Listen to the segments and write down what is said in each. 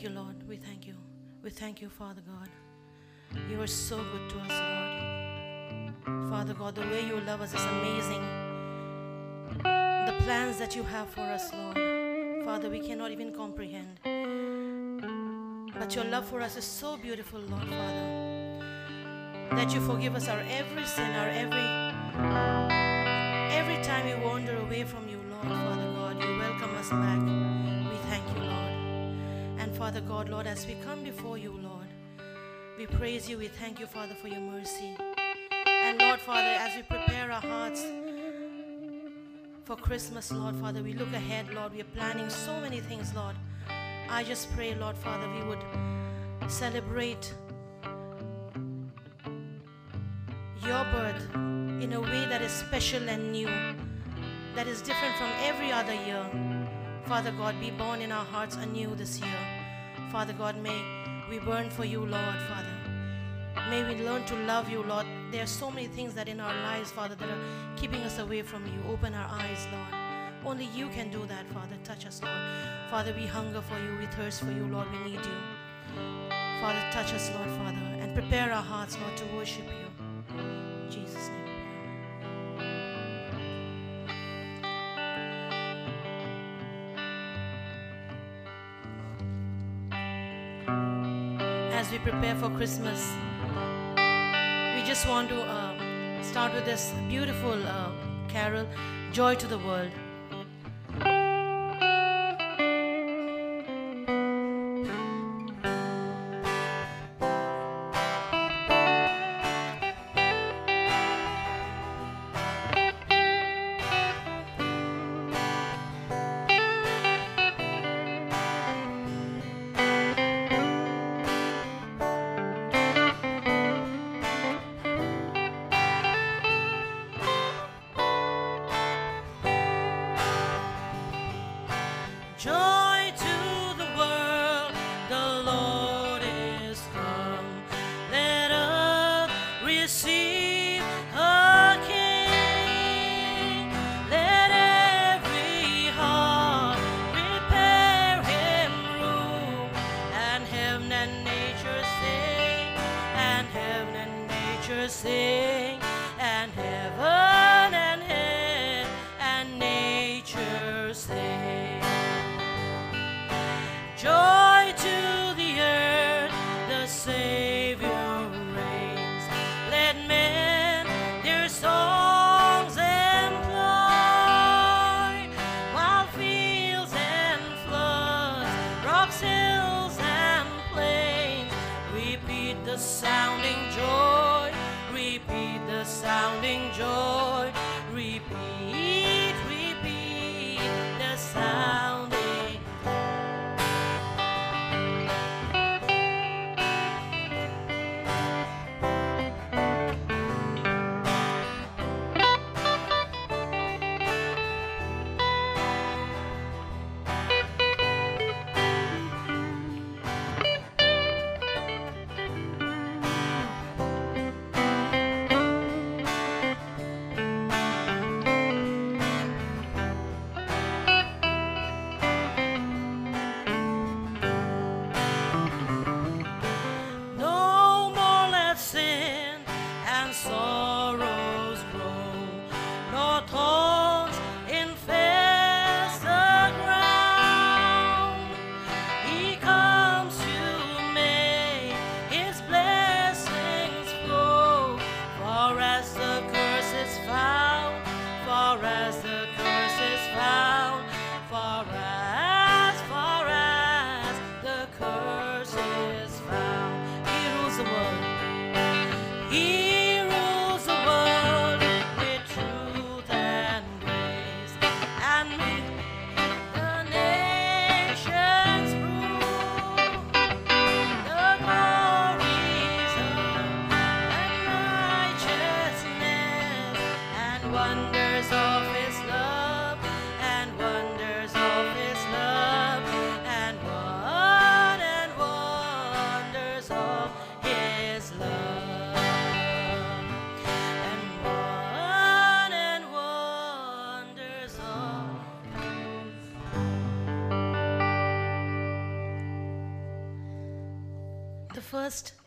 thank you, Lord. We thank you. We thank you, Father God. You are so good to us, Lord. Father God, the way you love us is amazing. The plans that you have for us, Lord. Father, we cannot even comprehend. But your love for us is so beautiful, Lord, Father. That you forgive us our every sin, our every every time we wander away from you, Lord, Father God, you welcome us back. Father God, Lord, as we come before you, Lord, we praise you. We thank you, Father, for your mercy. And Lord, Father, as we prepare our hearts for Christmas, Lord, Father, we look ahead, Lord. We are planning so many things, Lord. I just pray, Lord, Father, we would celebrate your birth in a way that is special and new, that is different from every other year. Father God, be born in our hearts anew this year. Father God, may we burn for you, Lord, Father. May we learn to love you, Lord. There are so many things that in our lives, Father, that are keeping us away from you. Open our eyes, Lord. Only you can do that, Father. Touch us, Lord. Father, we hunger for you. We thirst for you, Lord. We need you. Father, touch us, Lord, Father, and prepare our hearts, Lord, to worship you. As we prepare for Christmas, we just want to uh, start with this beautiful uh, carol, Joy to the World.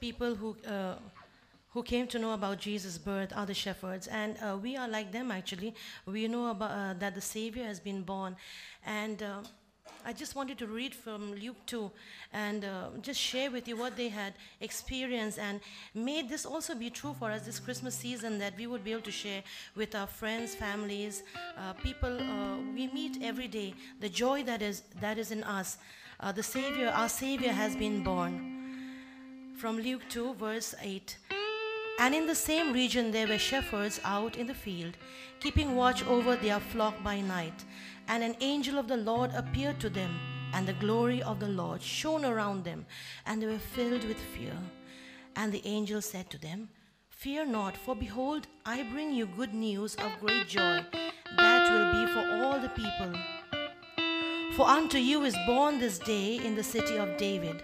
People who uh, who came to know about Jesus' birth are the shepherds, and uh, we are like them actually. We know about uh, that the Savior has been born, and uh, I just wanted to read from Luke 2 and uh, just share with you what they had experienced, and may this also be true for us this Christmas season that we would be able to share with our friends, families, uh, people uh, we meet every day. The joy that is that is in us. Uh, the Savior, our Savior, has been born from Luke 2, verse 8. And in the same region there were shepherds out in the field, keeping watch over their flock by night. And an angel of the Lord appeared to them, and the glory of the Lord shone around them, and they were filled with fear. And the angel said to them, Fear not, for behold, I bring you good news of great joy, that will be for all the people. For unto you is born this day in the city of David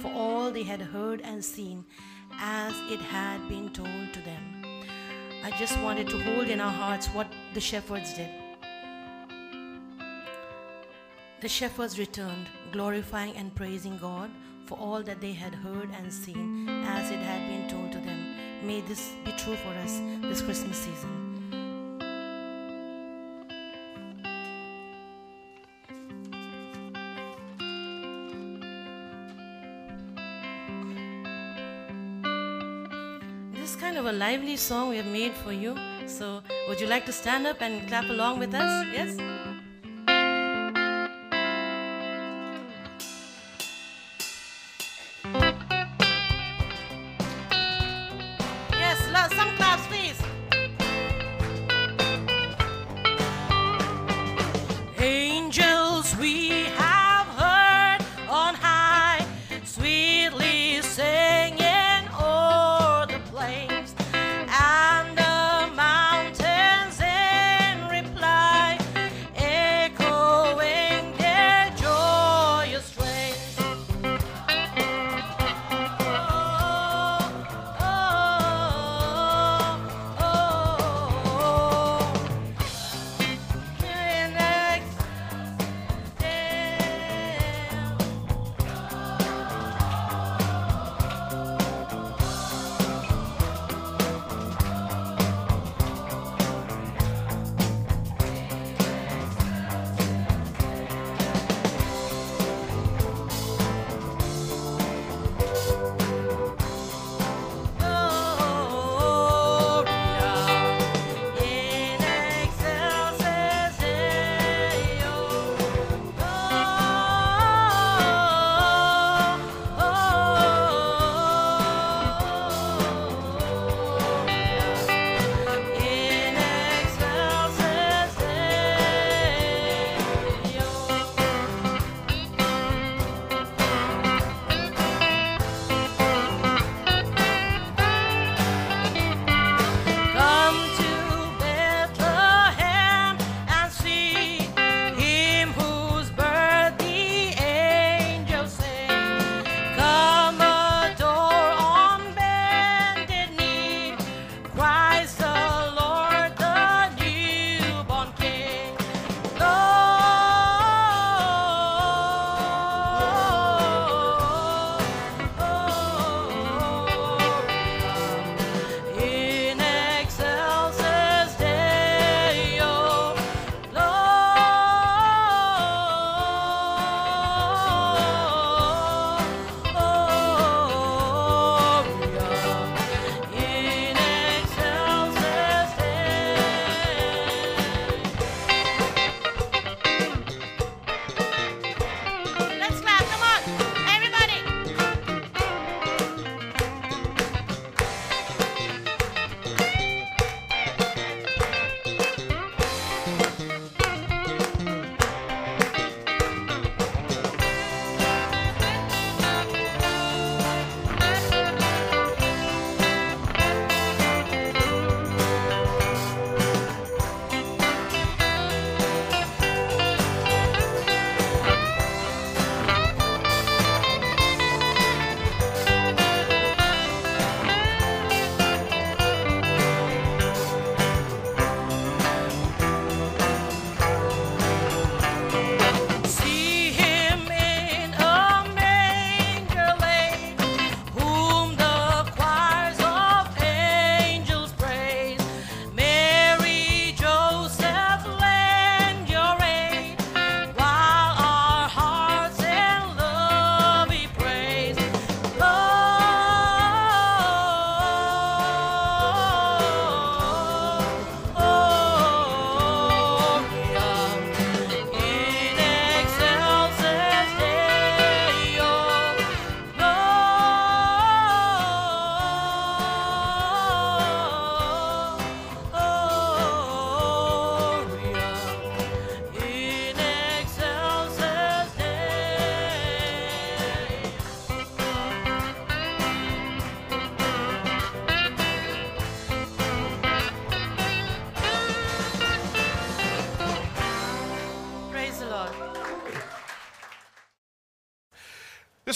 for all they had heard and seen as it had been told to them. I just wanted to hold in our hearts what the shepherds did. The shepherds returned, glorifying and praising God for all that they had heard and seen as it had been told to them. May this be true for us this Christmas season. lively song we have made for you. So, would you like to stand up and clap along with us? Yes?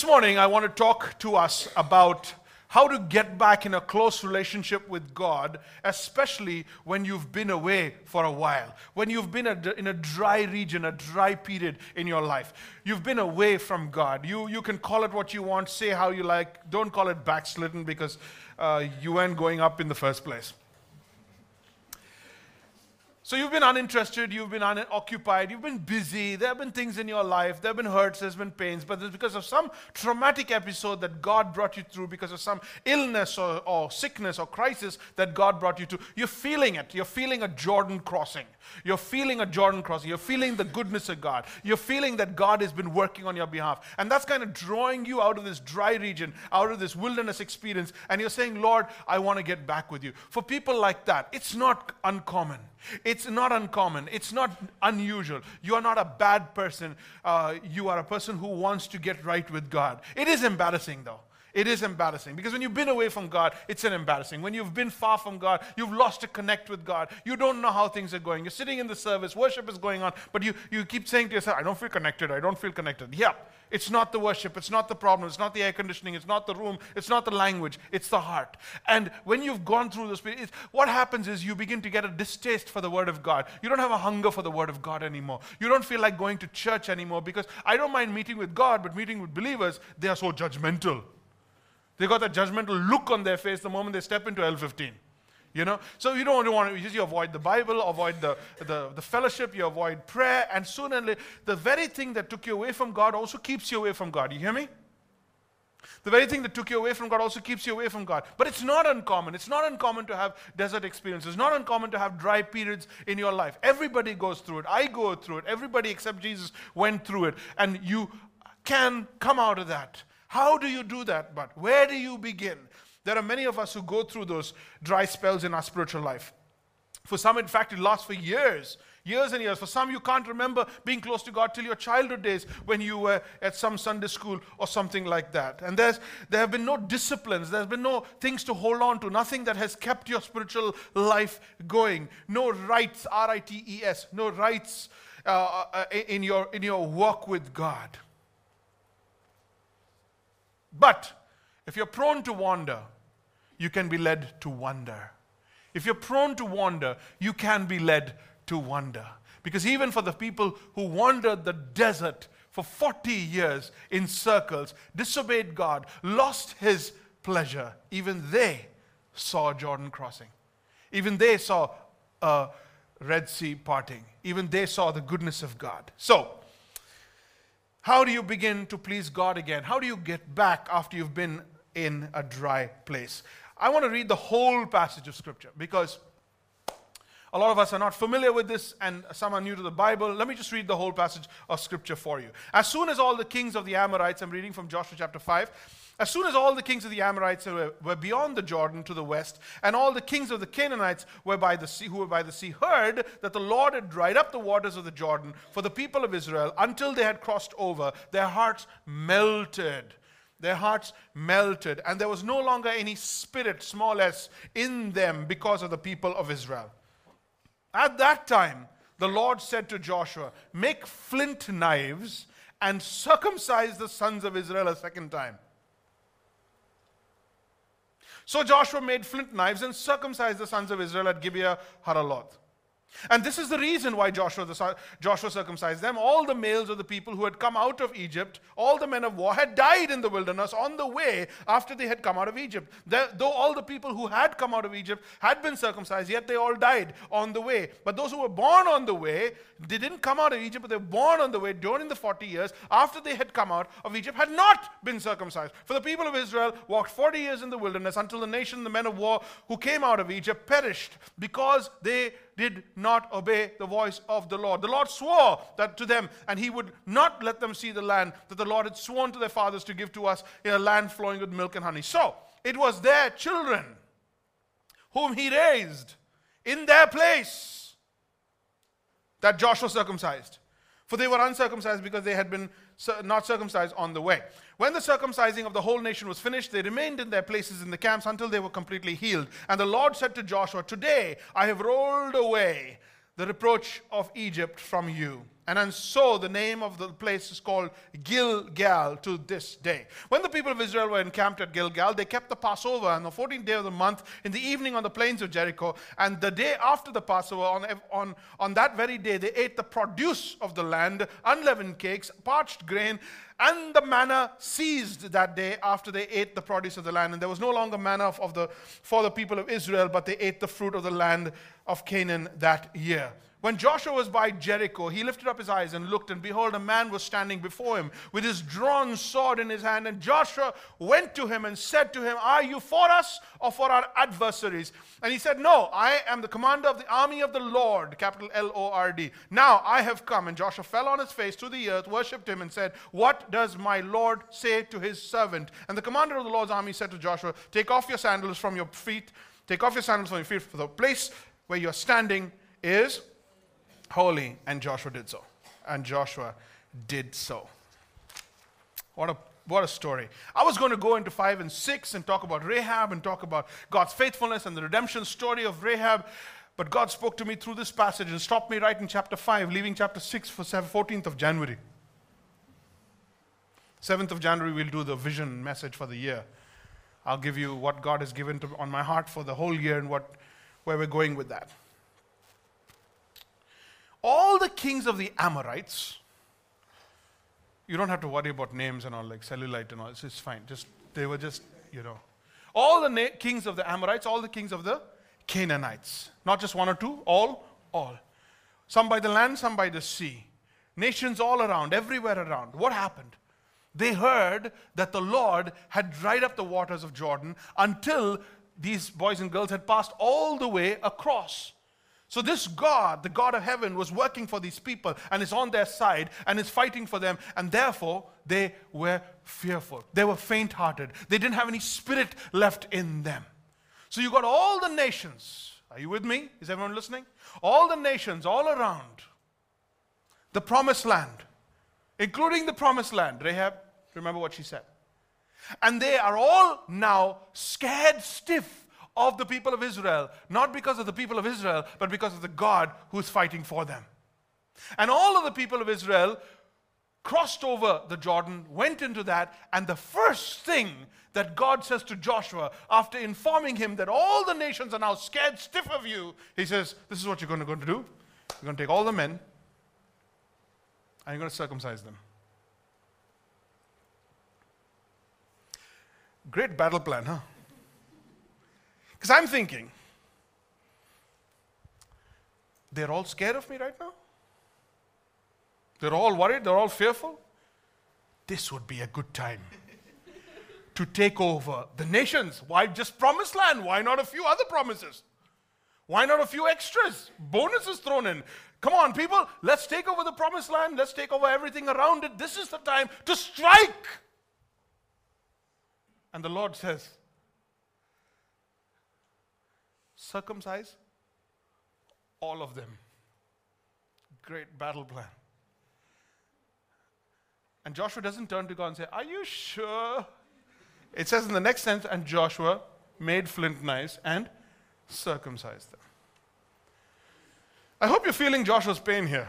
morning, I want to talk to us about how to get back in a close relationship with God, especially when you've been away for a while, when you've been in a dry region, a dry period in your life. You've been away from God. You, you can call it what you want, say how you like, don't call it backslidden because uh, you weren't going up in the first place. So you've been uninterested, you've been unoccupied, you've been busy, there have been things in your life, there have been hurts, there's been pains, but it's because of some traumatic episode that God brought you through, because of some illness or, or sickness or crisis that God brought you to. You're feeling it. You're feeling a Jordan crossing. You're feeling a Jordan crossing. You're feeling the goodness of God. You're feeling that God has been working on your behalf. And that's kind of drawing you out of this dry region, out of this wilderness experience. And you're saying, Lord, I want to get back with you. For people like that, it's not uncommon. Not uncommon. It's not unusual. You are not a bad person. Uh, you are a person who wants to get right with God. It is embarrassing, though. It is embarrassing because when you've been away from God, it's an embarrassing. When you've been far from God, you've lost to connect with God. You don't know how things are going. You're sitting in the service, worship is going on, but you, you keep saying to yourself, I don't feel connected, I don't feel connected. Yeah, it's not the worship, it's not the problem, it's not the air conditioning, it's not the room, it's not the language, it's the heart. And when you've gone through this, what happens is you begin to get a distaste for the Word of God. You don't have a hunger for the Word of God anymore. You don't feel like going to church anymore because I don't mind meeting with God, but meeting with believers, they are so judgmental. They got that judgmental look on their face the moment they step into L15. You know? So you don't want to, you avoid the Bible, avoid the, the, the fellowship, you avoid prayer, and or later, the very thing that took you away from God also keeps you away from God. You hear me? The very thing that took you away from God also keeps you away from God. But it's not uncommon. It's not uncommon to have desert experiences. It's not uncommon to have dry periods in your life. Everybody goes through it. I go through it. Everybody except Jesus went through it. And you can come out of that. How do you do that? But where do you begin? There are many of us who go through those dry spells in our spiritual life. For some, in fact, it lasts for years, years and years. For some, you can't remember being close to God till your childhood days when you were at some Sunday school or something like that. And there's, there have been no disciplines, there's been no things to hold on to, nothing that has kept your spiritual life going. No rights, R I T E S, no rights uh, uh, in, your, in your walk with God. But if you're prone to wander, you can be led to wonder. If you're prone to wander, you can be led to wonder. Because even for the people who wandered the desert for 40 years in circles, disobeyed God, lost his pleasure, even they saw Jordan crossing. Even they saw a Red Sea parting. Even they saw the goodness of God. So, how do you begin to please God again? How do you get back after you've been in a dry place? I want to read the whole passage of Scripture because a lot of us are not familiar with this and some are new to the Bible. Let me just read the whole passage of Scripture for you. As soon as all the kings of the Amorites, I'm reading from Joshua chapter 5, as soon as all the kings of the Amorites were, beyond the Jordan to the west, and all the kings of the Canaanites were by the sea, who were by the sea heard that the Lord had dried up the waters of the Jordan for the people of Israel until they had crossed over, their hearts melted. Their hearts melted, and there was no longer any spirit, small s, in them because of the people of Israel. At that time, the Lord said to Joshua, Make flint knives and circumcise the sons of Israel a second time. So Joshua made flint knives and circumcised the sons of Israel at Gibeah Haraloth. And this is the reason why Joshua, the, Joshua circumcised them. All the males of the people who had come out of Egypt, all the men of war, had died in the wilderness on the way after they had come out of Egypt. though all the people who had come out of Egypt had been circumcised, yet they all died on the way. But those who were born on the way, they didn't come out of Egypt, but they were born on the way during the 40 years after they had come out of Egypt, had not been circumcised. For the people of Israel walked 40 years in the wilderness until the nation, the men of war who came out of Egypt, perished because they did not obey the voice of the Lord. The Lord swore that to them, and he would not let them see the land that the Lord had sworn to their fathers to give to us in a land flowing with milk and honey. So it was their children whom he raised in their place that Joshua circumcised. For they were uncircumcised because they had been not circumcised on the way. When the circumcising of the whole nation was finished, they remained in their places in the camps until they were completely healed. And the Lord said to Joshua, Today I have rolled away the reproach of Egypt from you. And, and so the name of the place is called Gilgal to this day. When the people of Israel were encamped at Gilgal, they kept the Passover on the 14th day of the month in the evening on the plains of Jericho. And the day after the Passover, on, on, on that very day, they ate the produce of the land, unleavened cakes, parched grain, and the manna ceased that day after they ate the produce of the land. And there was no longer manna of, the, for the people of Israel, but they ate the fruit of the land of Canaan that year. When Joshua was by Jericho, he lifted up his eyes and looked, and behold, a man was standing before him with his drawn sword in his hand. And Joshua went to him and said to him, Are you for us or for our adversaries? And he said, No, I am the commander of the army of the Lord, capital L O R D. Now I have come. And Joshua fell on his face to the earth, worshipped him, and said, What does my Lord say to his servant? And the commander of the Lord's army said to Joshua, Take off your sandals from your feet, take off your sandals from your feet, for the place where you are standing is holy. And Joshua did so. And Joshua did so. What a what a story. I was going to go into 5 and 6 and talk about Rahab and talk about God's faithfulness and the redemption story of Rahab. But God spoke to me through this passage and stopped me right in chapter 5, leaving chapter 6 for 14th of January. 7th of January, we'll do the vision message for the year. I'll give you what God has given to, on my heart for the whole year and what, where we're going with that all the kings of the Amorites, you don't have to worry about names and all, like cellulite and all, it's fine. Just, they were just, you know. All the na- kings of the Amorites, all the kings of the Canaanites. Not just one or two, all, all. Some by the land, some by the sea. Nations all around, everywhere around. What happened? They heard that the Lord had dried up the waters of Jordan until these boys and girls had passed all the way across. So, this God, the God of heaven, was working for these people and is on their side and is fighting for them, and therefore they were fearful. They were faint hearted. They didn't have any spirit left in them. So, you got all the nations. Are you with me? Is everyone listening? All the nations all around the promised land, including the promised land. Rahab, remember what she said. And they are all now scared stiff of the people of Israel, not because of the people of Israel, but because of the God who's fighting for them. And all of the people of Israel crossed over the Jordan, went into that, and the first thing that God says to Joshua after informing him that all the nations are now scared stiff of you, he says, This is what you're going to, going to do. You're going to take all the men and you're going to circumcise them. Great battle plan, huh? Because I'm thinking, they're all scared of me right now? They're all worried, they're all fearful. This would be a good time to take over the nations. Why just promised land? Why not a few other promises? Why not a few extras? Bonuses thrown in. Come on, people, let's take over the promised land. Let's take over everything around it. This is the time to strike. And the Lord says, circumcise all of them. Great battle plan. And Joshua doesn't turn to God and say, Are you sure? It says in the next sentence, and Joshua made flint knives and circumcised them. I hope you're feeling Joshua's pain here.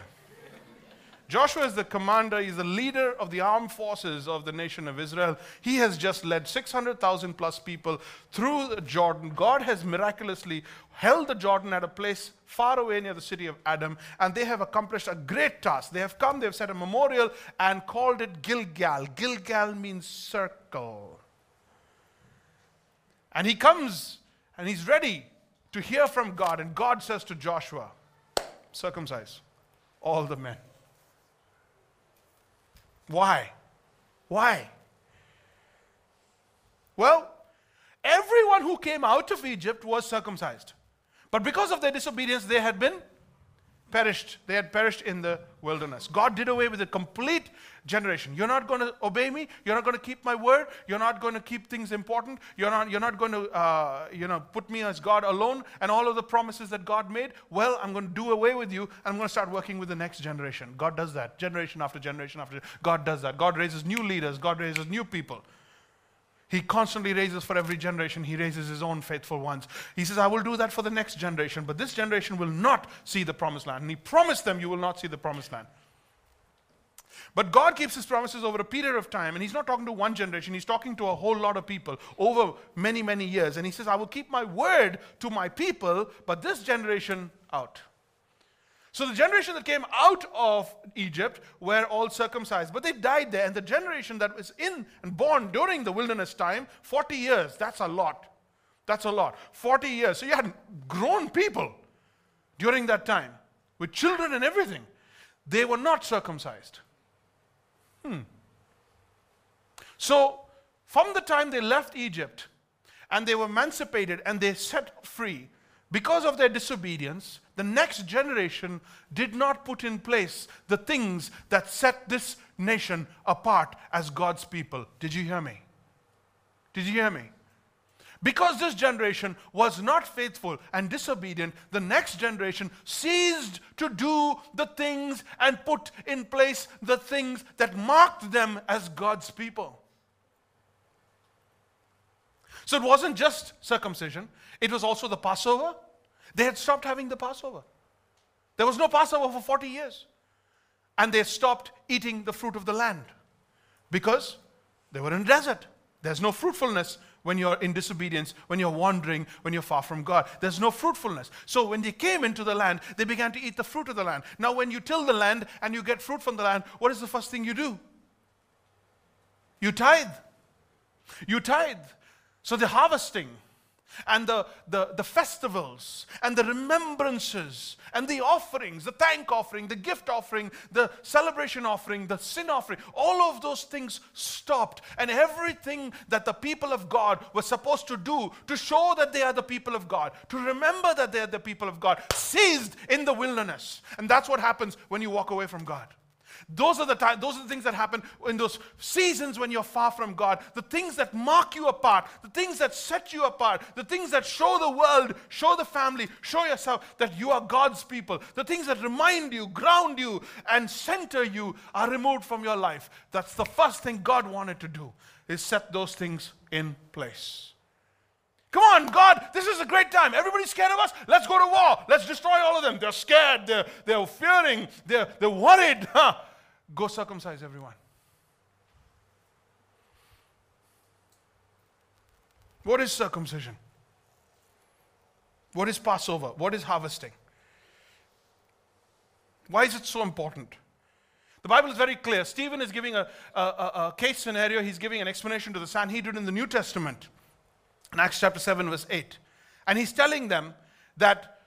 Joshua is the commander, he's the leader of the armed forces of the nation of Israel. He has just led 600,000 plus people through the Jordan. God has miraculously held the Jordan at a place far away near the city of Adam, and they have accomplished a great task. They have come, they have set a memorial and called it Gilgal. Gilgal means circle. And he comes and he's ready to hear from God, and God says to Joshua, Circumcise all the men. Why? Why? Well, everyone who came out of Egypt was circumcised. But because of their disobedience, they had been perished. They had perished in the wilderness. God did away with a complete generation. You're not going to obey me. You're not going to keep my word. You're not going to keep things important. You're not, you're not going to, uh, you know, put me as God alone and all of the promises that God made. Well, I'm going to do away with you and I'm going to start working with the next generation. God does that. Generation after generation after God does that. God raises new leaders. God raises new people. He constantly raises for every generation, he raises his own faithful ones. He says, I will do that for the next generation, but this generation will not see the promised land. And he promised them, You will not see the promised land. But God keeps his promises over a period of time, and he's not talking to one generation, he's talking to a whole lot of people over many, many years. And he says, I will keep my word to my people, but this generation out. So the generation that came out of Egypt were all circumcised, but they died there. And the generation that was in and born during the wilderness time, 40 years, that's a lot. That's a lot. 40 years. So you had grown people during that time with children and everything. They were not circumcised. Hmm. So, from the time they left Egypt and they were emancipated and they set free, because of their disobedience, the next generation did not put in place the things that set this nation apart as God's people. Did you hear me? Did you hear me? Because this generation was not faithful and disobedient, the next generation ceased to do the things and put in place the things that marked them as God's people. So it wasn't just circumcision, it was also the Passover. They had stopped having the Passover. There was no Passover for 40 years. And they stopped eating the fruit of the land because they were in desert. There's no fruitfulness when you're in disobedience, when you're wandering, when you're far from God. There's no fruitfulness. So when they came into the land, they began to eat the fruit of the land. Now, when you till the land and you get fruit from the land, what is the first thing you do? You tithe. You tithe. So the harvesting and the, the, the festivals and the remembrances and the offerings, the thank offering, the gift offering, the celebration offering, the sin offering, all of those things stopped. And everything that the people of God were supposed to do to show that they are the people of God, to remember that they are the people of God, ceased in the wilderness. And that's what happens when you walk away from God. Those are the time, those are the things that happen in those seasons when you're far from God. The things that mark you apart, the things that set you apart, the things that show the world, show the family, show yourself that you are God's people. The things that remind you, ground you, and center you are removed from your life. That's the first thing God wanted to do is set those things in place. Come on, God, this is a great time. Everybody's scared of us. Let's go to war. Let's destroy all of them. They're scared. They're, they're fearing. They're, they're worried. Go circumcise everyone. What is circumcision? What is Passover? What is harvesting? Why is it so important? The Bible is very clear. Stephen is giving a, a, a, case scenario, he's giving an explanation to the Sanhedrin in the New Testament, in Acts chapter 7, verse 8. And he's telling them that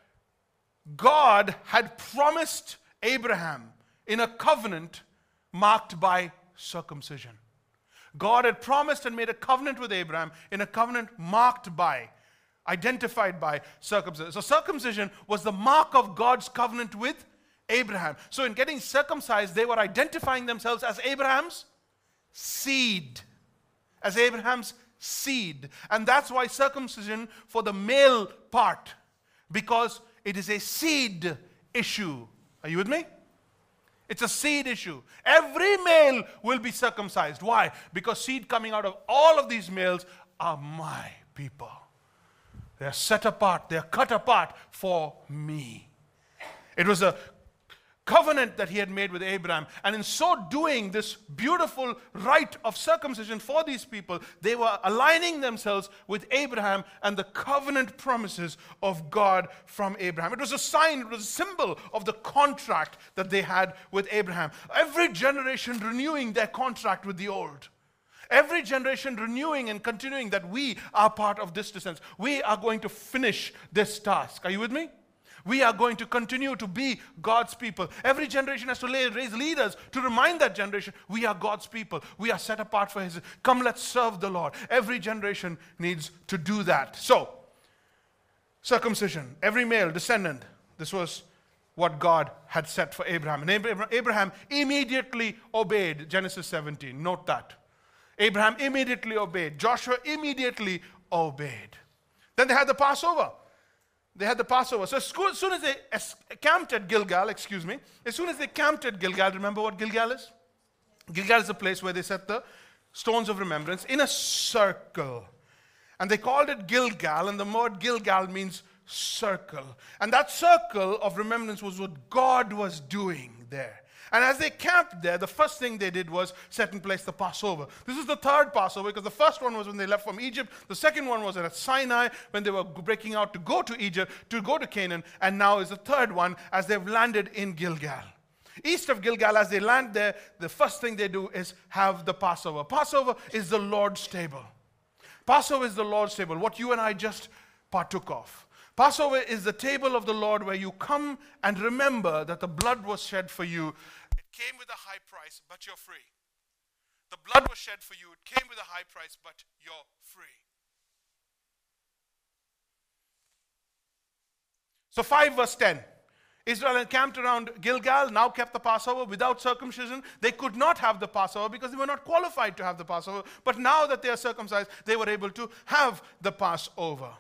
God had promised Abraham in a covenant marked by circumcision. God had promised and made a covenant with Abraham in a covenant marked by, identified by circumcision. So, circumcision was the mark of God's covenant with Abraham. So, in getting circumcised, they were identifying themselves as Abraham's seed. As Abraham's seed. And that's why circumcision for the male part, because it is a seed issue. Are you with me? It's a seed issue. Every male will be circumcised. Why? Because seed coming out of all of these males are my people. They're set apart, they're cut apart for me. It was a covenant that he had made with Abraham. And in so doing, this beautiful rite of circumcision for these people, they were aligning themselves with Abraham and the covenant promises of God from Abraham. It was a sign, it was a symbol of the contract that they had with Abraham. Every generation renewing their contract with the old. Every generation renewing and continuing that we are part of this descent. We are going to finish this task. Are you with me? We are going to continue to be God's people. Every generation has to raise leaders to remind that generation we are God's people. We are set apart for His. Come, let's serve the Lord. Every generation needs to do that. So, circumcision, every male descendant, this was what God had set for Abraham. And Abraham immediately obeyed Genesis 17. Note that. Abraham immediately obeyed. Joshua immediately obeyed. Then they had the Passover they had the Passover. So as soon as they camped at Gilgal, excuse me, as soon as they camped at Gilgal, remember what Gilgal is? Gilgal is a place where they set the stones of remembrance in a circle. And they called it Gilgal, and the word Gilgal means circle. And that circle of remembrance was what God was doing there. And as they camped there, the first thing they did was set in place the Passover. This is the third Passover because the first one was when they left from Egypt. The second one was at Sinai when they were breaking out to go to Egypt, to go to Canaan. And now is the third one as they've landed in Gilgal. East of Gilgal, as they land there, the first thing they do is have the Passover. Passover is the Lord's table. Passover is the Lord's table, what you and I just partook of. Passover is the table of the Lord where you come and remember that the blood was shed for you. It came with a high price, but you're free. The blood was shed for you. It came with a high price, but you're free. So 5 verse 10. Israel encamped around Gilgal, now kept the Passover without circumcision. They could not have the Passover because they were not qualified to have the Passover. But now that they are circumcised, they were able to have the Passover.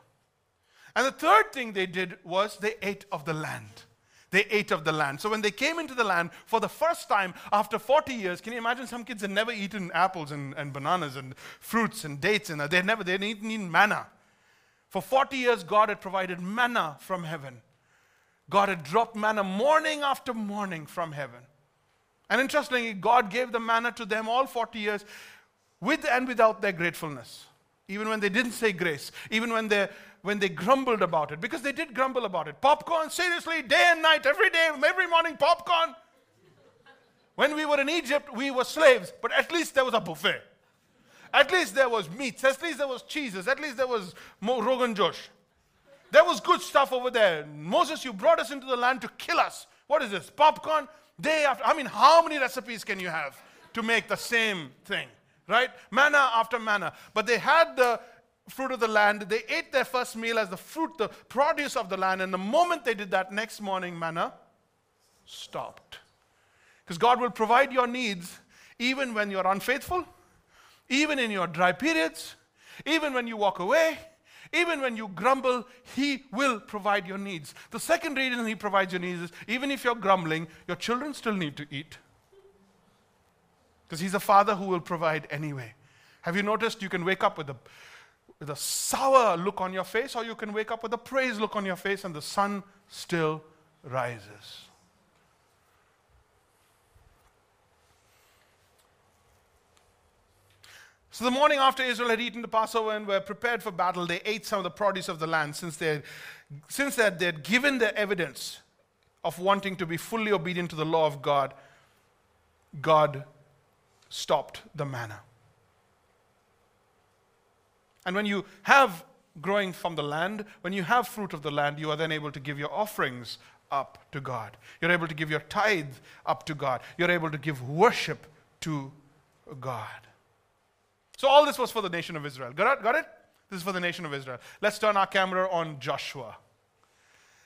And the third thing they did was they ate of the land. They ate of the land. So when they came into the land for the first time after 40 years, can you imagine some kids had never eaten apples and, and bananas and fruits and dates and they had never they had eaten, eaten manna. For 40 years, God had provided manna from heaven. God had dropped manna morning after morning from heaven. And interestingly, God gave the manna to them all 40 years with and without their gratefulness. Even when they didn't say grace, even when they, when they grumbled about it, because they did grumble about it. Popcorn, seriously, day and night, every day, every morning, popcorn. When we were in Egypt, we were slaves, but at least there was a buffet. At least there was meats, at least there was cheeses, at least there was Rogan Josh. There was good stuff over there. Moses, you brought us into the land to kill us. What is this? Popcorn? Day after. I mean, how many recipes can you have to make the same thing? Right? Manna after manna. But they had the fruit of the land. They ate their first meal as the fruit, the produce of the land. And the moment they did that, next morning, manna stopped. Because God will provide your needs even when you're unfaithful, even in your dry periods, even when you walk away, even when you grumble, He will provide your needs. The second reason He provides your needs is even if you're grumbling, your children still need to eat. Because He's a father who will provide anyway. Have you noticed you can wake up with a, with a sour look on your face, or you can wake up with a praise look on your face, and the sun still rises? So the morning after Israel had eaten the Passover and were prepared for battle, they ate some of the produce of the land since they since they had, they had given the evidence of wanting to be fully obedient to the law of God. God stopped the manna. And when you have growing from the land, when you have fruit of the land, you are then able to give your offerings up to God. You're able to give your tithe up to God. You're able to give worship to God. So all this was for the nation of Israel. Got it? Got it? This is for the nation of Israel. Let's turn our camera on Joshua.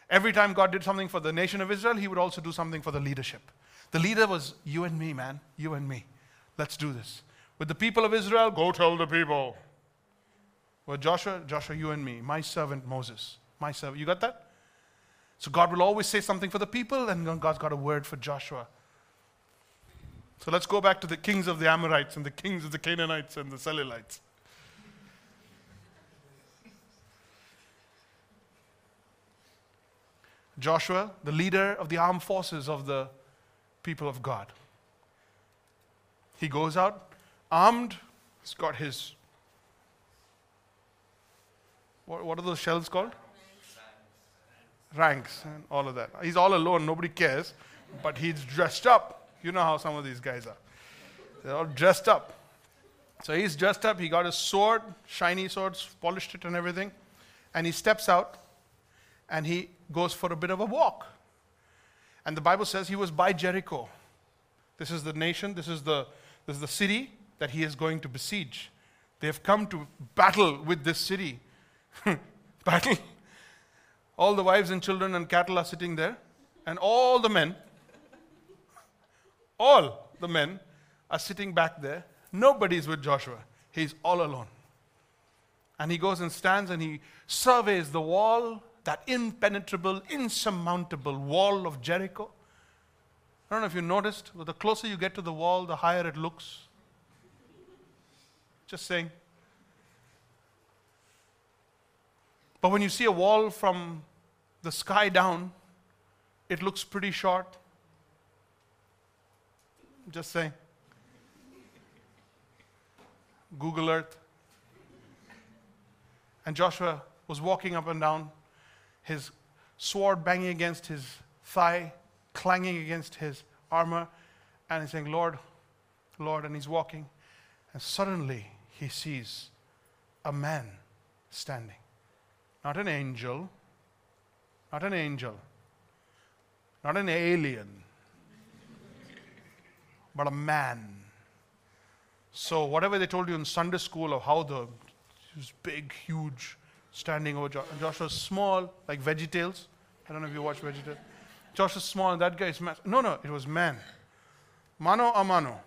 Every time God did something for the nation of Israel, he would also do something for the leadership. The leader was you and me, man. You and me. Let's do this. With the people of Israel, go tell the people. With Joshua, Joshua, you and me. My servant Moses. My servant. You got that? So God will always say something for the people, and God's got a word for Joshua. So let's go back to the kings of the Amorites and the kings of the Canaanites and the Cellulites. Joshua, the leader of the armed forces of the people of God. He goes out armed, he's got his. What, what are those shells called? Ranks and all of that. He's all alone, nobody cares, but he's dressed up. You know how some of these guys are. They're all dressed up. So he's dressed up. He got his sword, shiny swords, polished it and everything. And he steps out and he goes for a bit of a walk. And the Bible says he was by Jericho. This is the nation, this is the, this is the city that he is going to besiege. They have come to battle with this city. battle. All the wives and children and cattle are sitting there, and all the men all the men are sitting back there. Nobody's with Joshua. He's all alone. And he goes and stands and he surveys the wall, that impenetrable, insurmountable wall of Jericho. I don't know if you noticed, but the closer you get to the wall, the higher it looks. Just saying. But when you see a wall from the sky down, it looks pretty short. Just saying. Google Earth. And Joshua was walking up and down, his sword banging against his thigh, clanging against his armor, and he's saying, Lord, Lord, and he's walking. And suddenly he sees a man standing. Not an angel, not an angel, not an alien, but a man. So, whatever they told you in Sunday school of how the he was big, huge, standing over Joshua. Joshua's small, like VeggieTales. I don't know if you watch VeggieTales. Joshua's small, and that guy is massive. No, no, it was man. Mano a mano,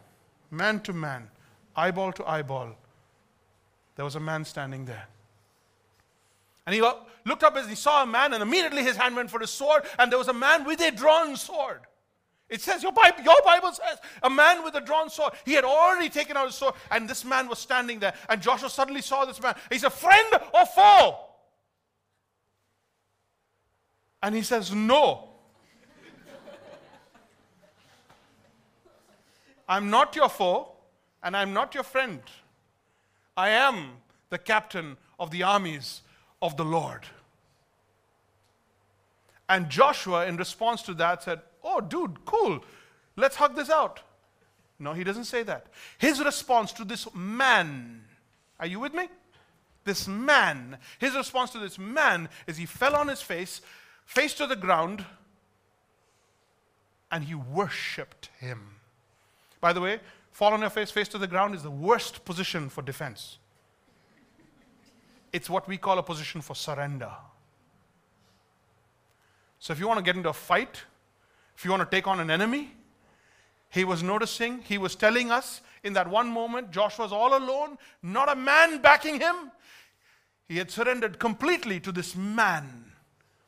man to man, eyeball to eyeball. There was a man standing there. And he looked up as he saw a man, and immediately his hand went for his sword, and there was a man with a drawn sword. It says, your Bible, your Bible says, a man with a drawn sword. He had already taken out his sword, and this man was standing there. And Joshua suddenly saw this man. He's a friend or foe? And he says, No. I'm not your foe, and I'm not your friend. I am the captain of the armies of the Lord. And Joshua, in response to that, said, Oh, dude, cool. Let's hug this out. No, he doesn't say that. His response to this man, are you with me? This man, his response to this man is he fell on his face, face to the ground, and he worshiped him. By the way, fall on your face, face to the ground is the worst position for defense. It's what we call a position for surrender. So if you want to get into a fight, if you want to take on an enemy, he was noticing, he was telling us in that one moment, Joshua's all alone, not a man backing him. He had surrendered completely to this man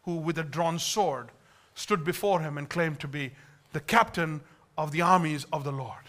who, with a drawn sword, stood before him and claimed to be the captain of the armies of the Lord.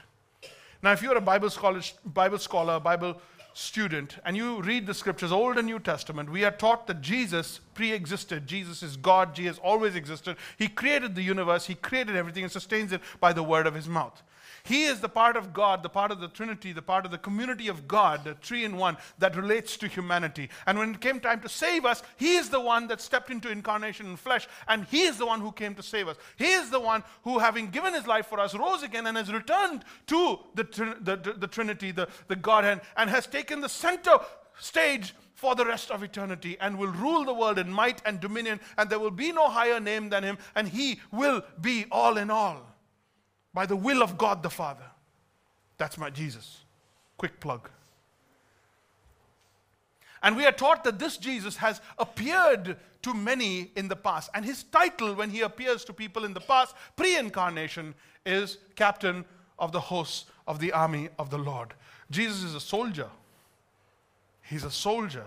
Now, if you're a Bible scholar, Bible scholar, Bible student and you read the scriptures, Old and New Testament, we are taught that Jesus pre existed. Jesus is God. Jesus always existed. He created the universe, He created everything and sustains it by the word of His mouth. He is the part of God, the part of the Trinity, the part of the community of God, the three in one, that relates to humanity. And when it came time to save us, He is the one that stepped into incarnation in flesh, and He is the one who came to save us. He is the one who, having given His life for us, rose again and has returned to the, the, the, the Trinity, the, the Godhead, and has taken the center stage for the rest of eternity and will rule the world in might and dominion, and there will be no higher name than him, and he will be all in all by the will of God the Father. That's my Jesus. Quick plug. And we are taught that this Jesus has appeared to many in the past. And his title, when he appears to people in the past, pre incarnation, is Captain of the Hosts of the Army of the Lord. Jesus is a soldier. He's a soldier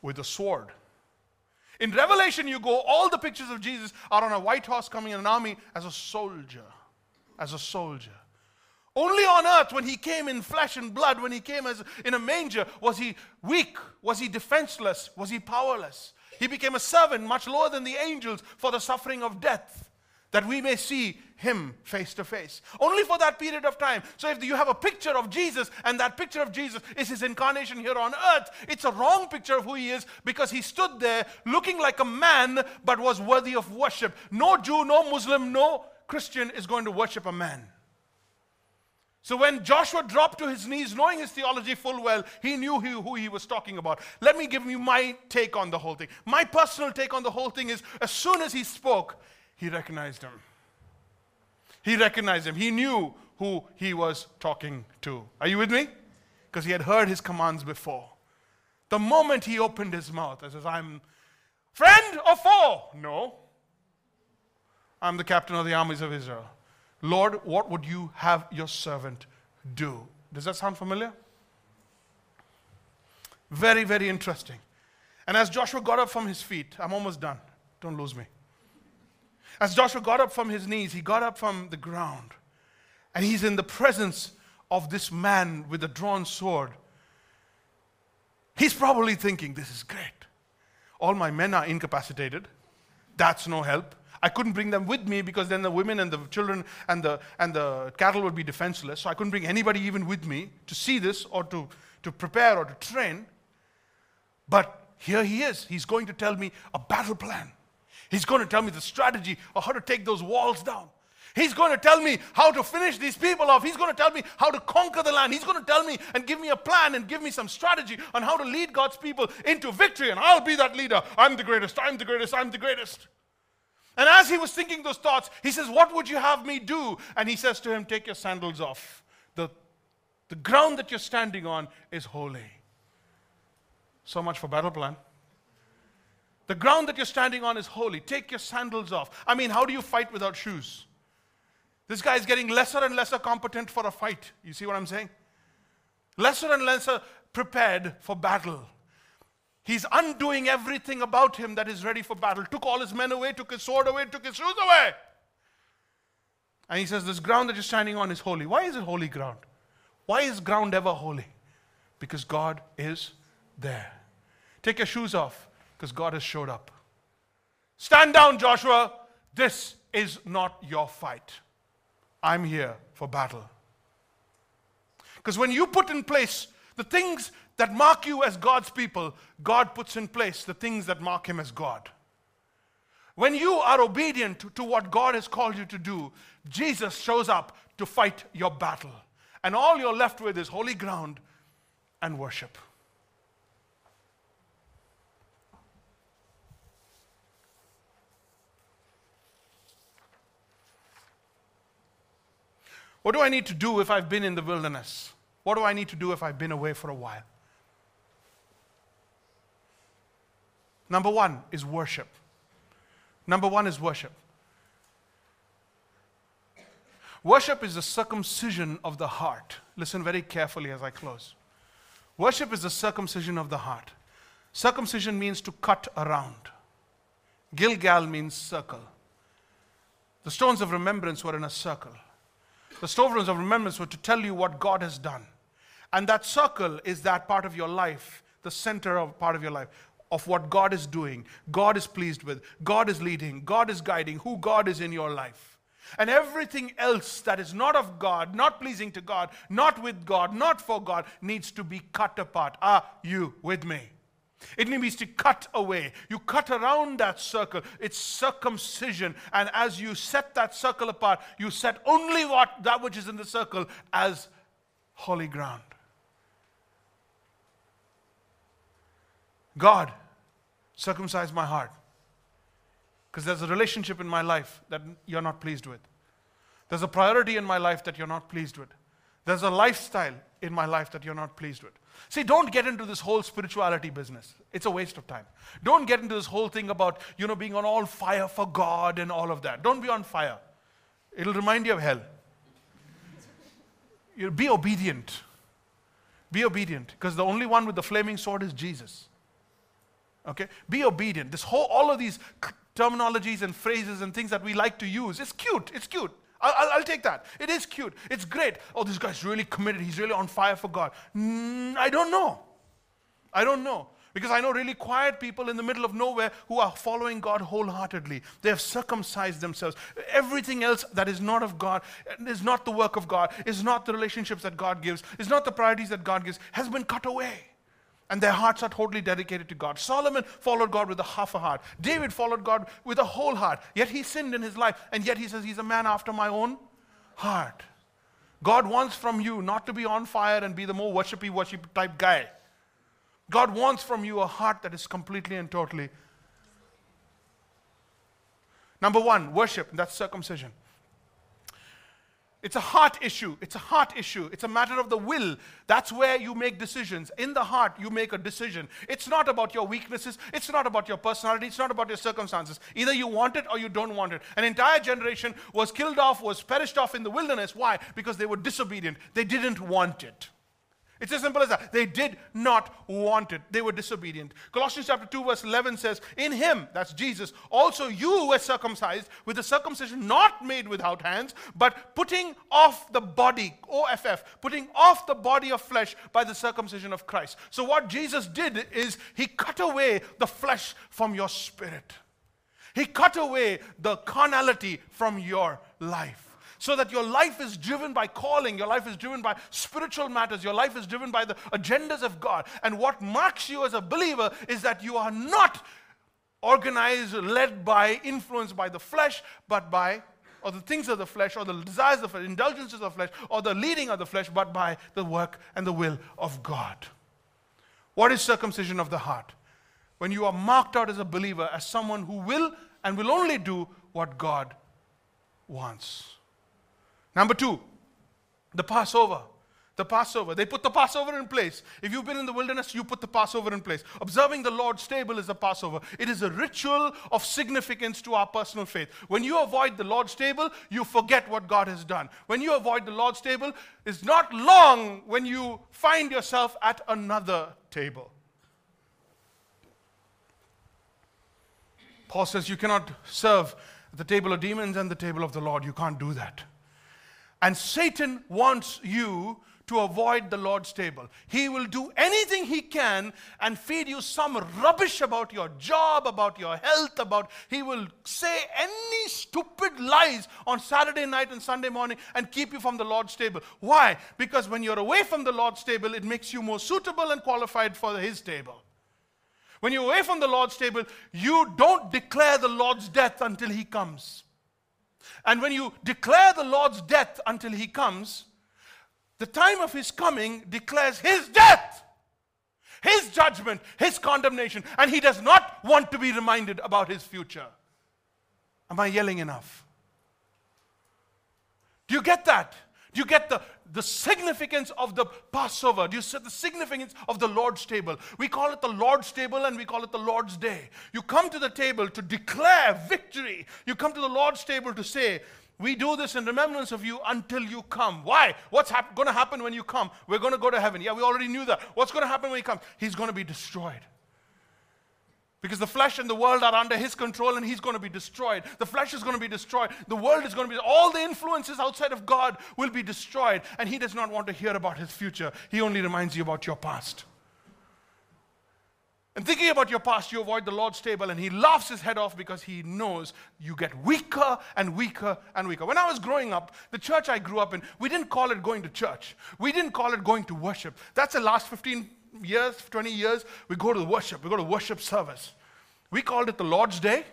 with a sword. In Revelation, you go, all the pictures of Jesus are on a white horse coming in an army as a soldier as a soldier. Only on earth, when he came in flesh and blood, when he came as in a manger, was he weak? Was he defenseless? Was he powerless? He became a servant much lower than the angels for the suffering of death, that we may see him face to face. Only for that period of time. So if you have a picture of Jesus and that picture of Jesus is his incarnation here on earth, it's a wrong picture of who he is because he stood there looking like a man but was worthy of worship. No Jew, no Muslim, no Christian is going to worship a man. So when Joshua dropped to his knees, knowing his theology full well, he knew who he was talking about. Let me give you my take on the whole thing. My personal take on the whole thing is as soon as he spoke, he recognized him. He recognized him. He knew who he was talking to. Are you with me? Because he had heard his commands before. The moment he opened his mouth, I says, I'm friend or foe? No. I'm the captain of the armies of Israel. Lord, what would you have your servant do? Does that sound familiar? Very, very interesting. And as Joshua got up from his feet, I'm almost done. Don't lose me. As Joshua got up from his knees, he got up from the ground. And he's in the presence of this man with a drawn sword. He's probably thinking, This is great. All my men are incapacitated. That's no help. I couldn't bring them with me because then the women and the children and the, and the cattle would be defenseless. So I couldn't bring anybody even with me to see this or to, to prepare or to train. But here he is. He's going to tell me a battle plan. He's going to tell me the strategy of how to take those walls down. He's going to tell me how to finish these people off. He's going to tell me how to conquer the land. He's going to tell me and give me a plan and give me some strategy on how to lead God's people into victory. And I'll be that leader. I'm the greatest. I'm the greatest. I'm the greatest. And as he was thinking those thoughts, he says, What would you have me do? And he says to him, Take your sandals off. The, the ground that you're standing on is holy. So much for battle plan. The ground that you're standing on is holy. Take your sandals off. I mean, how do you fight without shoes? This guy is getting lesser and lesser competent for a fight. You see what I'm saying? Lesser and lesser prepared for battle. He's undoing everything about him that is ready for battle. Took all his men away, took his sword away, took his shoes away. And he says, This ground that you're standing on is holy. Why is it holy ground? Why is ground ever holy? Because God is there. Take your shoes off, because God has showed up. Stand down, Joshua. This is not your fight. I'm here for battle. Because when you put in place the things that mark you as God's people, God puts in place the things that mark him as God. When you are obedient to, to, what God has called you to do, Jesus shows up to fight your battle. And all you're left with is holy ground and worship. What do I need to do if I've been in the wilderness? What do I need to do if I've been away for a while? Number one is worship. Number one is worship. Worship is the circumcision of the heart. Listen very carefully as I close. Worship is the circumcision of the heart. Circumcision means to cut around. Gilgal means circle. The stones of remembrance were in a circle. The stones of remembrance were to tell you what God has done. And that circle is that part of your life, the center of part of your life, of what God is doing, God is pleased with, God is leading, God is guiding, who God is in your life. And everything else that is not of God, not pleasing to God, not with God, not for God, needs to be cut apart. Are you with me? It means to cut away. You cut around that circle. It's circumcision. And as you set that circle apart, you set only what that which is in the circle as holy ground. God, circumcise my heart. Because there's a relationship in my life that you're not pleased with. There's a priority in my life that you're not pleased with. There's a lifestyle in my life that you're not pleased with. See, don't get into this whole spirituality business. It's a waste of time. Don't get into this whole thing about, you know, being on all fire for God and all of that. Don't be on fire. It'll remind you of hell. You be obedient. Be obedient because the only one with the flaming sword is Jesus. Okay? Be obedient. This whole all of these terminologies and phrases and things that we like to use, it's cute. It's cute. I'll, I'll, take that. It is cute. It's great. Oh, this guy's really committed. He's really on fire for God. Mm, I don't know. I don't know. Because I know really quiet people in the middle of nowhere who are following God wholeheartedly. They have circumcised themselves. Everything else that is not of God, is not the work of God, is not the relationships that God gives, is not the priorities that God gives, has been cut away and their hearts are totally dedicated to God. Solomon followed God with a half a heart. David followed God with a whole heart. Yet he sinned in his life, and yet he says he's a man after my own heart. God wants from you not to be on fire and be the more worshipy, worship type guy. God wants from you a heart that is completely and totally. Number one, worship, that's circumcision. It's a heart issue. It's a heart issue. It's a matter of the will. That's where you make decisions. In the heart, you make a decision. It's not about your weaknesses. It's not about your personality. It's not about your circumstances. Either you want it or you don't want it. An entire generation was killed off, was perished off in the wilderness. Why? Because they were disobedient. They didn't want it. It's as simple as that. They did not want it. They were disobedient. Colossians chapter 2 verse 11 says, "In him, that's Jesus, also you were circumcised with a circumcision not made without hands, but putting off the body, OFF, putting off the body of flesh by the circumcision of Christ." So what Jesus did is he cut away the flesh from your spirit. He cut away the carnality from your life so that your life is driven by calling, your life is driven by spiritual matters, your life is driven by the agendas of God. And what marks you as a believer is that you are not organized, led by, influenced by the flesh, but by or the things of the flesh, or the desires of the flesh, indulgences of the flesh, or the leading of the flesh, but by the work and the will of God. What is circumcision of the heart? When you are marked out as a believer, as someone who will and will only do what God wants. Number two, the Passover. The Passover. They put the Passover in place. If you've been in the wilderness, you put the Passover in place. Observing the Lord's table is the Passover. It is a ritual of significance to our personal faith. When you avoid the Lord's table, you forget what God has done. When you avoid the Lord's table, it's not long when you find yourself at another table. Paul says you cannot serve the table of demons and the table of the Lord. You can't do that. And Satan wants you to avoid the Lord's table. He will do anything he can and feed you some rubbish about your job, about your health, about he will say any stupid lies on Saturday night and Sunday morning and keep you from the Lord's table. Why? Because when you're away from the Lord's table, it makes you more suitable and qualified for his table. When you're away from the Lord's table, you don't declare the Lord's death until he comes. And when you declare the Lord's death until he comes, the time of his coming declares his death, his judgment, his condemnation, and he does not want to be reminded about his future. Am I yelling enough? Do you get that? Do you get the, the significance of the Passover? Do you see the significance of the Lord's table? We call it the Lord's table and we call it the Lord's day. You come to the table to declare victory. You come to the Lord's table to say, we do this in remembrance of you until you come. Why? What's hap- going to happen when you come? We're going to go to heaven. Yeah, we already knew that. What's going to happen when he comes? He's going to be destroyed. Because the flesh and the world are under his control and he's going to be destroyed. The flesh is going to be destroyed. The world is going to be, all the influences outside of God will be destroyed. And he does not want to hear about his future. He only reminds you about your past. And thinking about your past, you avoid the Lord's table, and he laughs his head off because he knows you get weaker and weaker and weaker. When I was growing up, the church I grew up in, we didn't call it going to church. We didn't call it going to worship. That's the last 15 years, 20 years, we go to the worship. We go to worship service. We called it the Lord's Day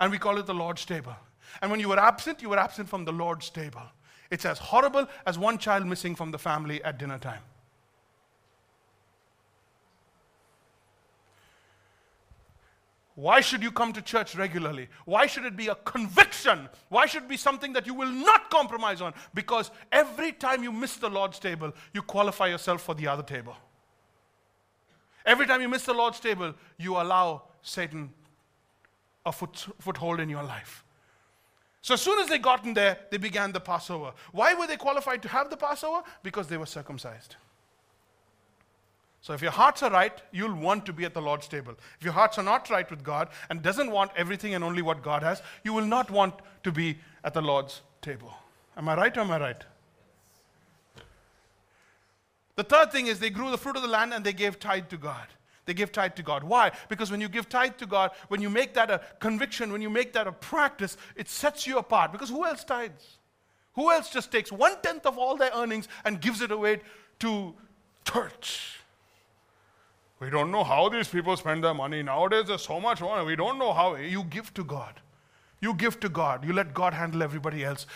and we called it the Lord's table. And when you were absent, you were absent from the Lord's table. It's as horrible as one child missing from the family at dinner time. Why should you come to church regularly? Why should it be a conviction? Why should it be something that you will not compromise on? Because every time you miss the Lord's table, you qualify yourself for the other table. Every time you miss the Lord's table, you allow Satan a foot, foothold in your life. So as soon as they got in there, they began the Passover. Why were they qualified to have the Passover? Because they were circumcised. So if your hearts are right, you'll want to be at the Lord's table. If your hearts are not right with God and doesn't want everything and only what God has, you will not want to be at the Lord's table. Am I right or am I right? The third thing is they grew the fruit of the land and they gave tithe to God. They give tithe to God. Why? Because when you give tithe to God, when you make that a conviction, when you make that a practice, it sets you apart. Because who else tithes? Who else just takes one tenth of all their earnings and gives it away to church? We don't know how these people spend their money. Nowadays, there's so much money. We don't know how. You give to God. You give to God. You let God handle everybody else.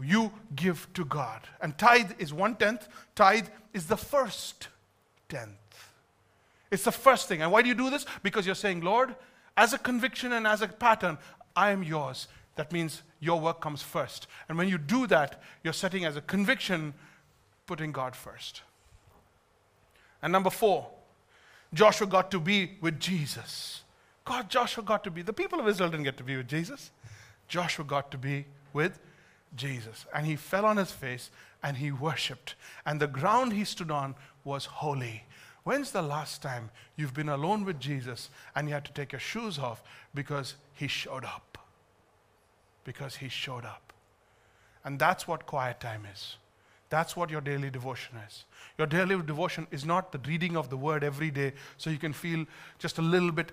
You give to God. And tithe is one tenth. Tithe is the first tenth. It's the first thing. And why do you do this? Because you're saying, Lord, as a conviction and as a pattern, I am yours. That means your work comes first. And when you do that, you're setting as a conviction, putting God first. And number four, Joshua got to be with Jesus. God, Joshua got to be. The people of Israel didn't get to be with Jesus. Joshua got to be with Jesus. And he fell on his face and he worshiped. And the ground he stood on was holy. When's the last time you've been alone with Jesus and you had to take your shoes off because he showed up? Because he showed up. And that's what quiet time is. That's what your daily devotion is. Your daily devotion is not the reading of the word every day so you can feel just a little bit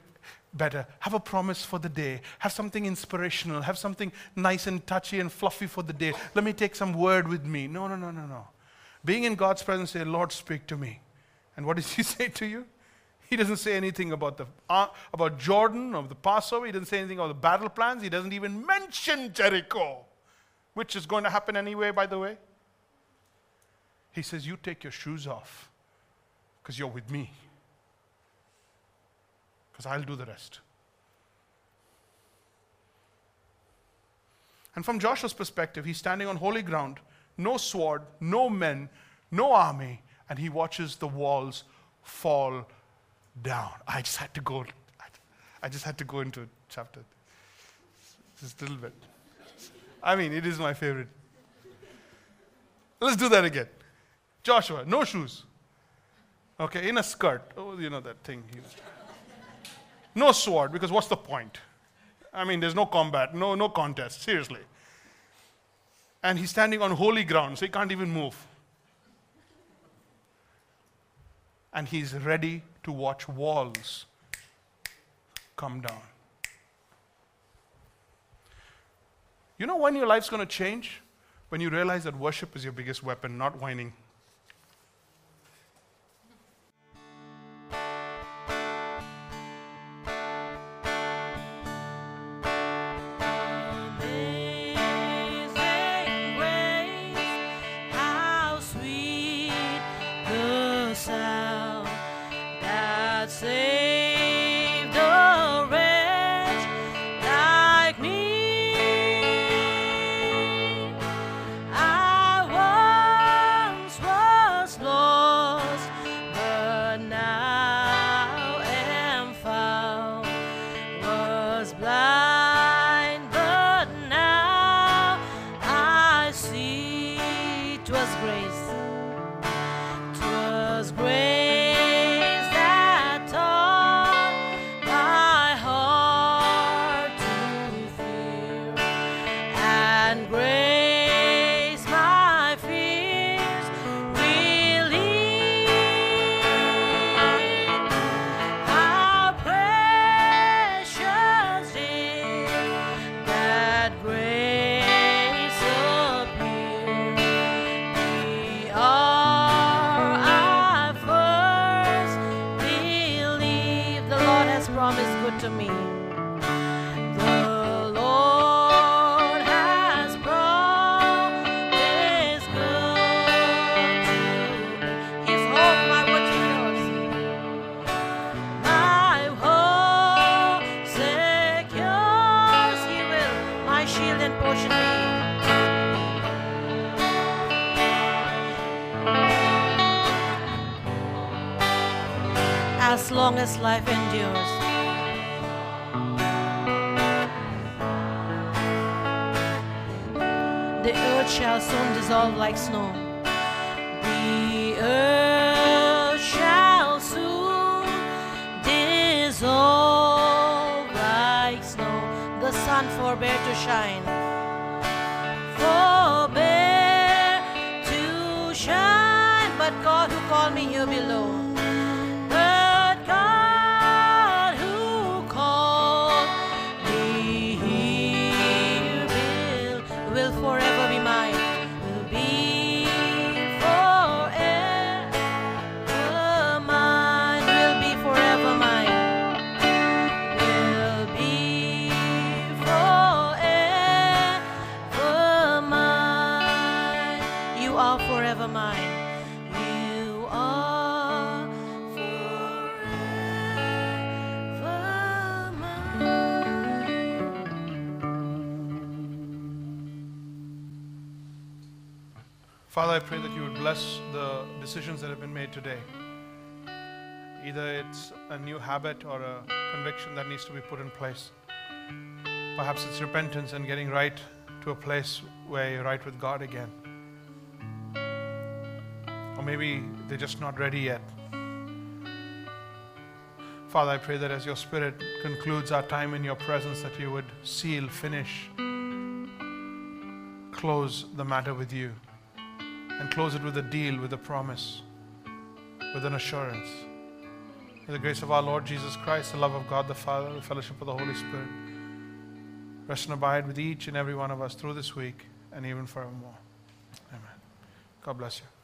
better. Have a promise for the day. Have something inspirational. Have something nice and touchy and fluffy for the day. Let me take some word with me. No, no, no, no, no. Being in God's presence, say, Lord, speak to me. And what does He say to you? He doesn't say anything about, the, uh, about Jordan or the Passover. He doesn't say anything about the battle plans. He doesn't even mention Jericho, which is going to happen anyway, by the way. He says, You take your shoes off because you're with me because I'll do the rest. And from Joshua's perspective, he's standing on holy ground, no sword, no men, no army, and he watches the walls fall down. I just had to go, I just had to go into chapter. Just a little bit. I mean, it is my favorite. Let's do that again. Joshua, no shoes. Okay, in a skirt. Oh, you know that thing. No sword, because what's the point? I mean, there's no combat, no, no contest, seriously. And he's standing on holy ground, so he can't even move. And he's ready to watch walls come down. You know when your life's going to change? When you realize that worship is your biggest weapon, not whining. That sun forbear to shine. Forbear to shine. But God bless the decisions that have been made today. Either it's a new habit or a conviction that needs to be put in place. Perhaps it's repentance and getting right to a place where you're right with God again. Or maybe they're just not ready yet. Father, I pray that as your Spirit concludes our time in your presence, that you would seal, finish, close the matter with you. And close it with a deal, with a promise, with an assurance. May the grace of our Lord Jesus Christ, the love of God the Father, the fellowship of the Holy Spirit, rest and abide with each and every one of us through this week and even forevermore. Amen. God bless you.